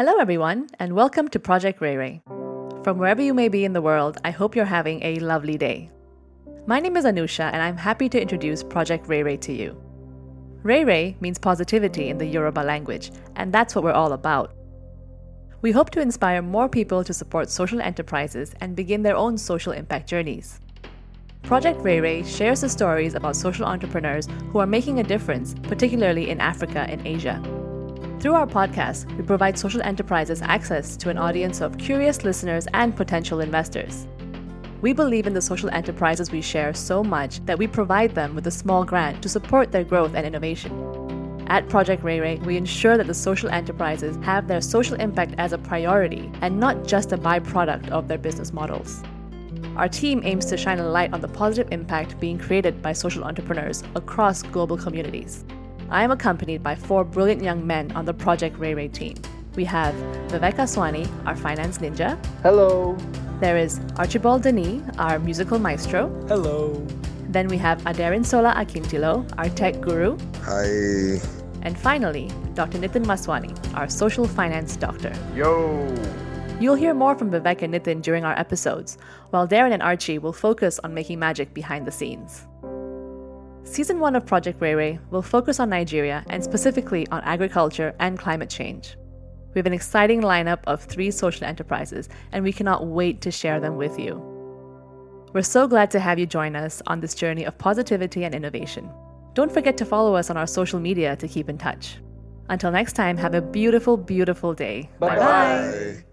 Hello, everyone, and welcome to Project Rere. From wherever you may be in the world, I hope you're having a lovely day. My name is Anusha, and I'm happy to introduce Project Rere to you. Rere means positivity in the Yoruba language, and that's what we're all about. We hope to inspire more people to support social enterprises and begin their own social impact journeys. Project Rere shares the stories about social entrepreneurs who are making a difference, particularly in Africa and Asia. Through our podcast, we provide social enterprises access to an audience of curious listeners and potential investors. We believe in the social enterprises we share so much that we provide them with a small grant to support their growth and innovation. At Project Rere, we ensure that the social enterprises have their social impact as a priority and not just a byproduct of their business models. Our team aims to shine a light on the positive impact being created by social entrepreneurs across global communities. I am accompanied by four brilliant young men on the Project Rere team. We have Vivek Aswani, our finance ninja. Hello. There is Archibald Denis, our musical maestro. Hello. Then we have Aderinsola Akintilo, our tech guru. Hi. And finally, Dr. Nitin Maswani, our social finance doctor. Yo. You'll hear more from Vivek and Nitin during our episodes, while Darren and Archie will focus on making magic behind the scenes. Season 1 of Project Rere will focus on Nigeria and specifically on agriculture and climate change. We have an exciting lineup of three social enterprises, and we cannot wait to share them with you. We're so glad to have you join us on this journey of positivity and innovation. Don't forget to follow us on our social media to keep in touch. Until next time, have a beautiful, beautiful day. Bye-bye. Bye.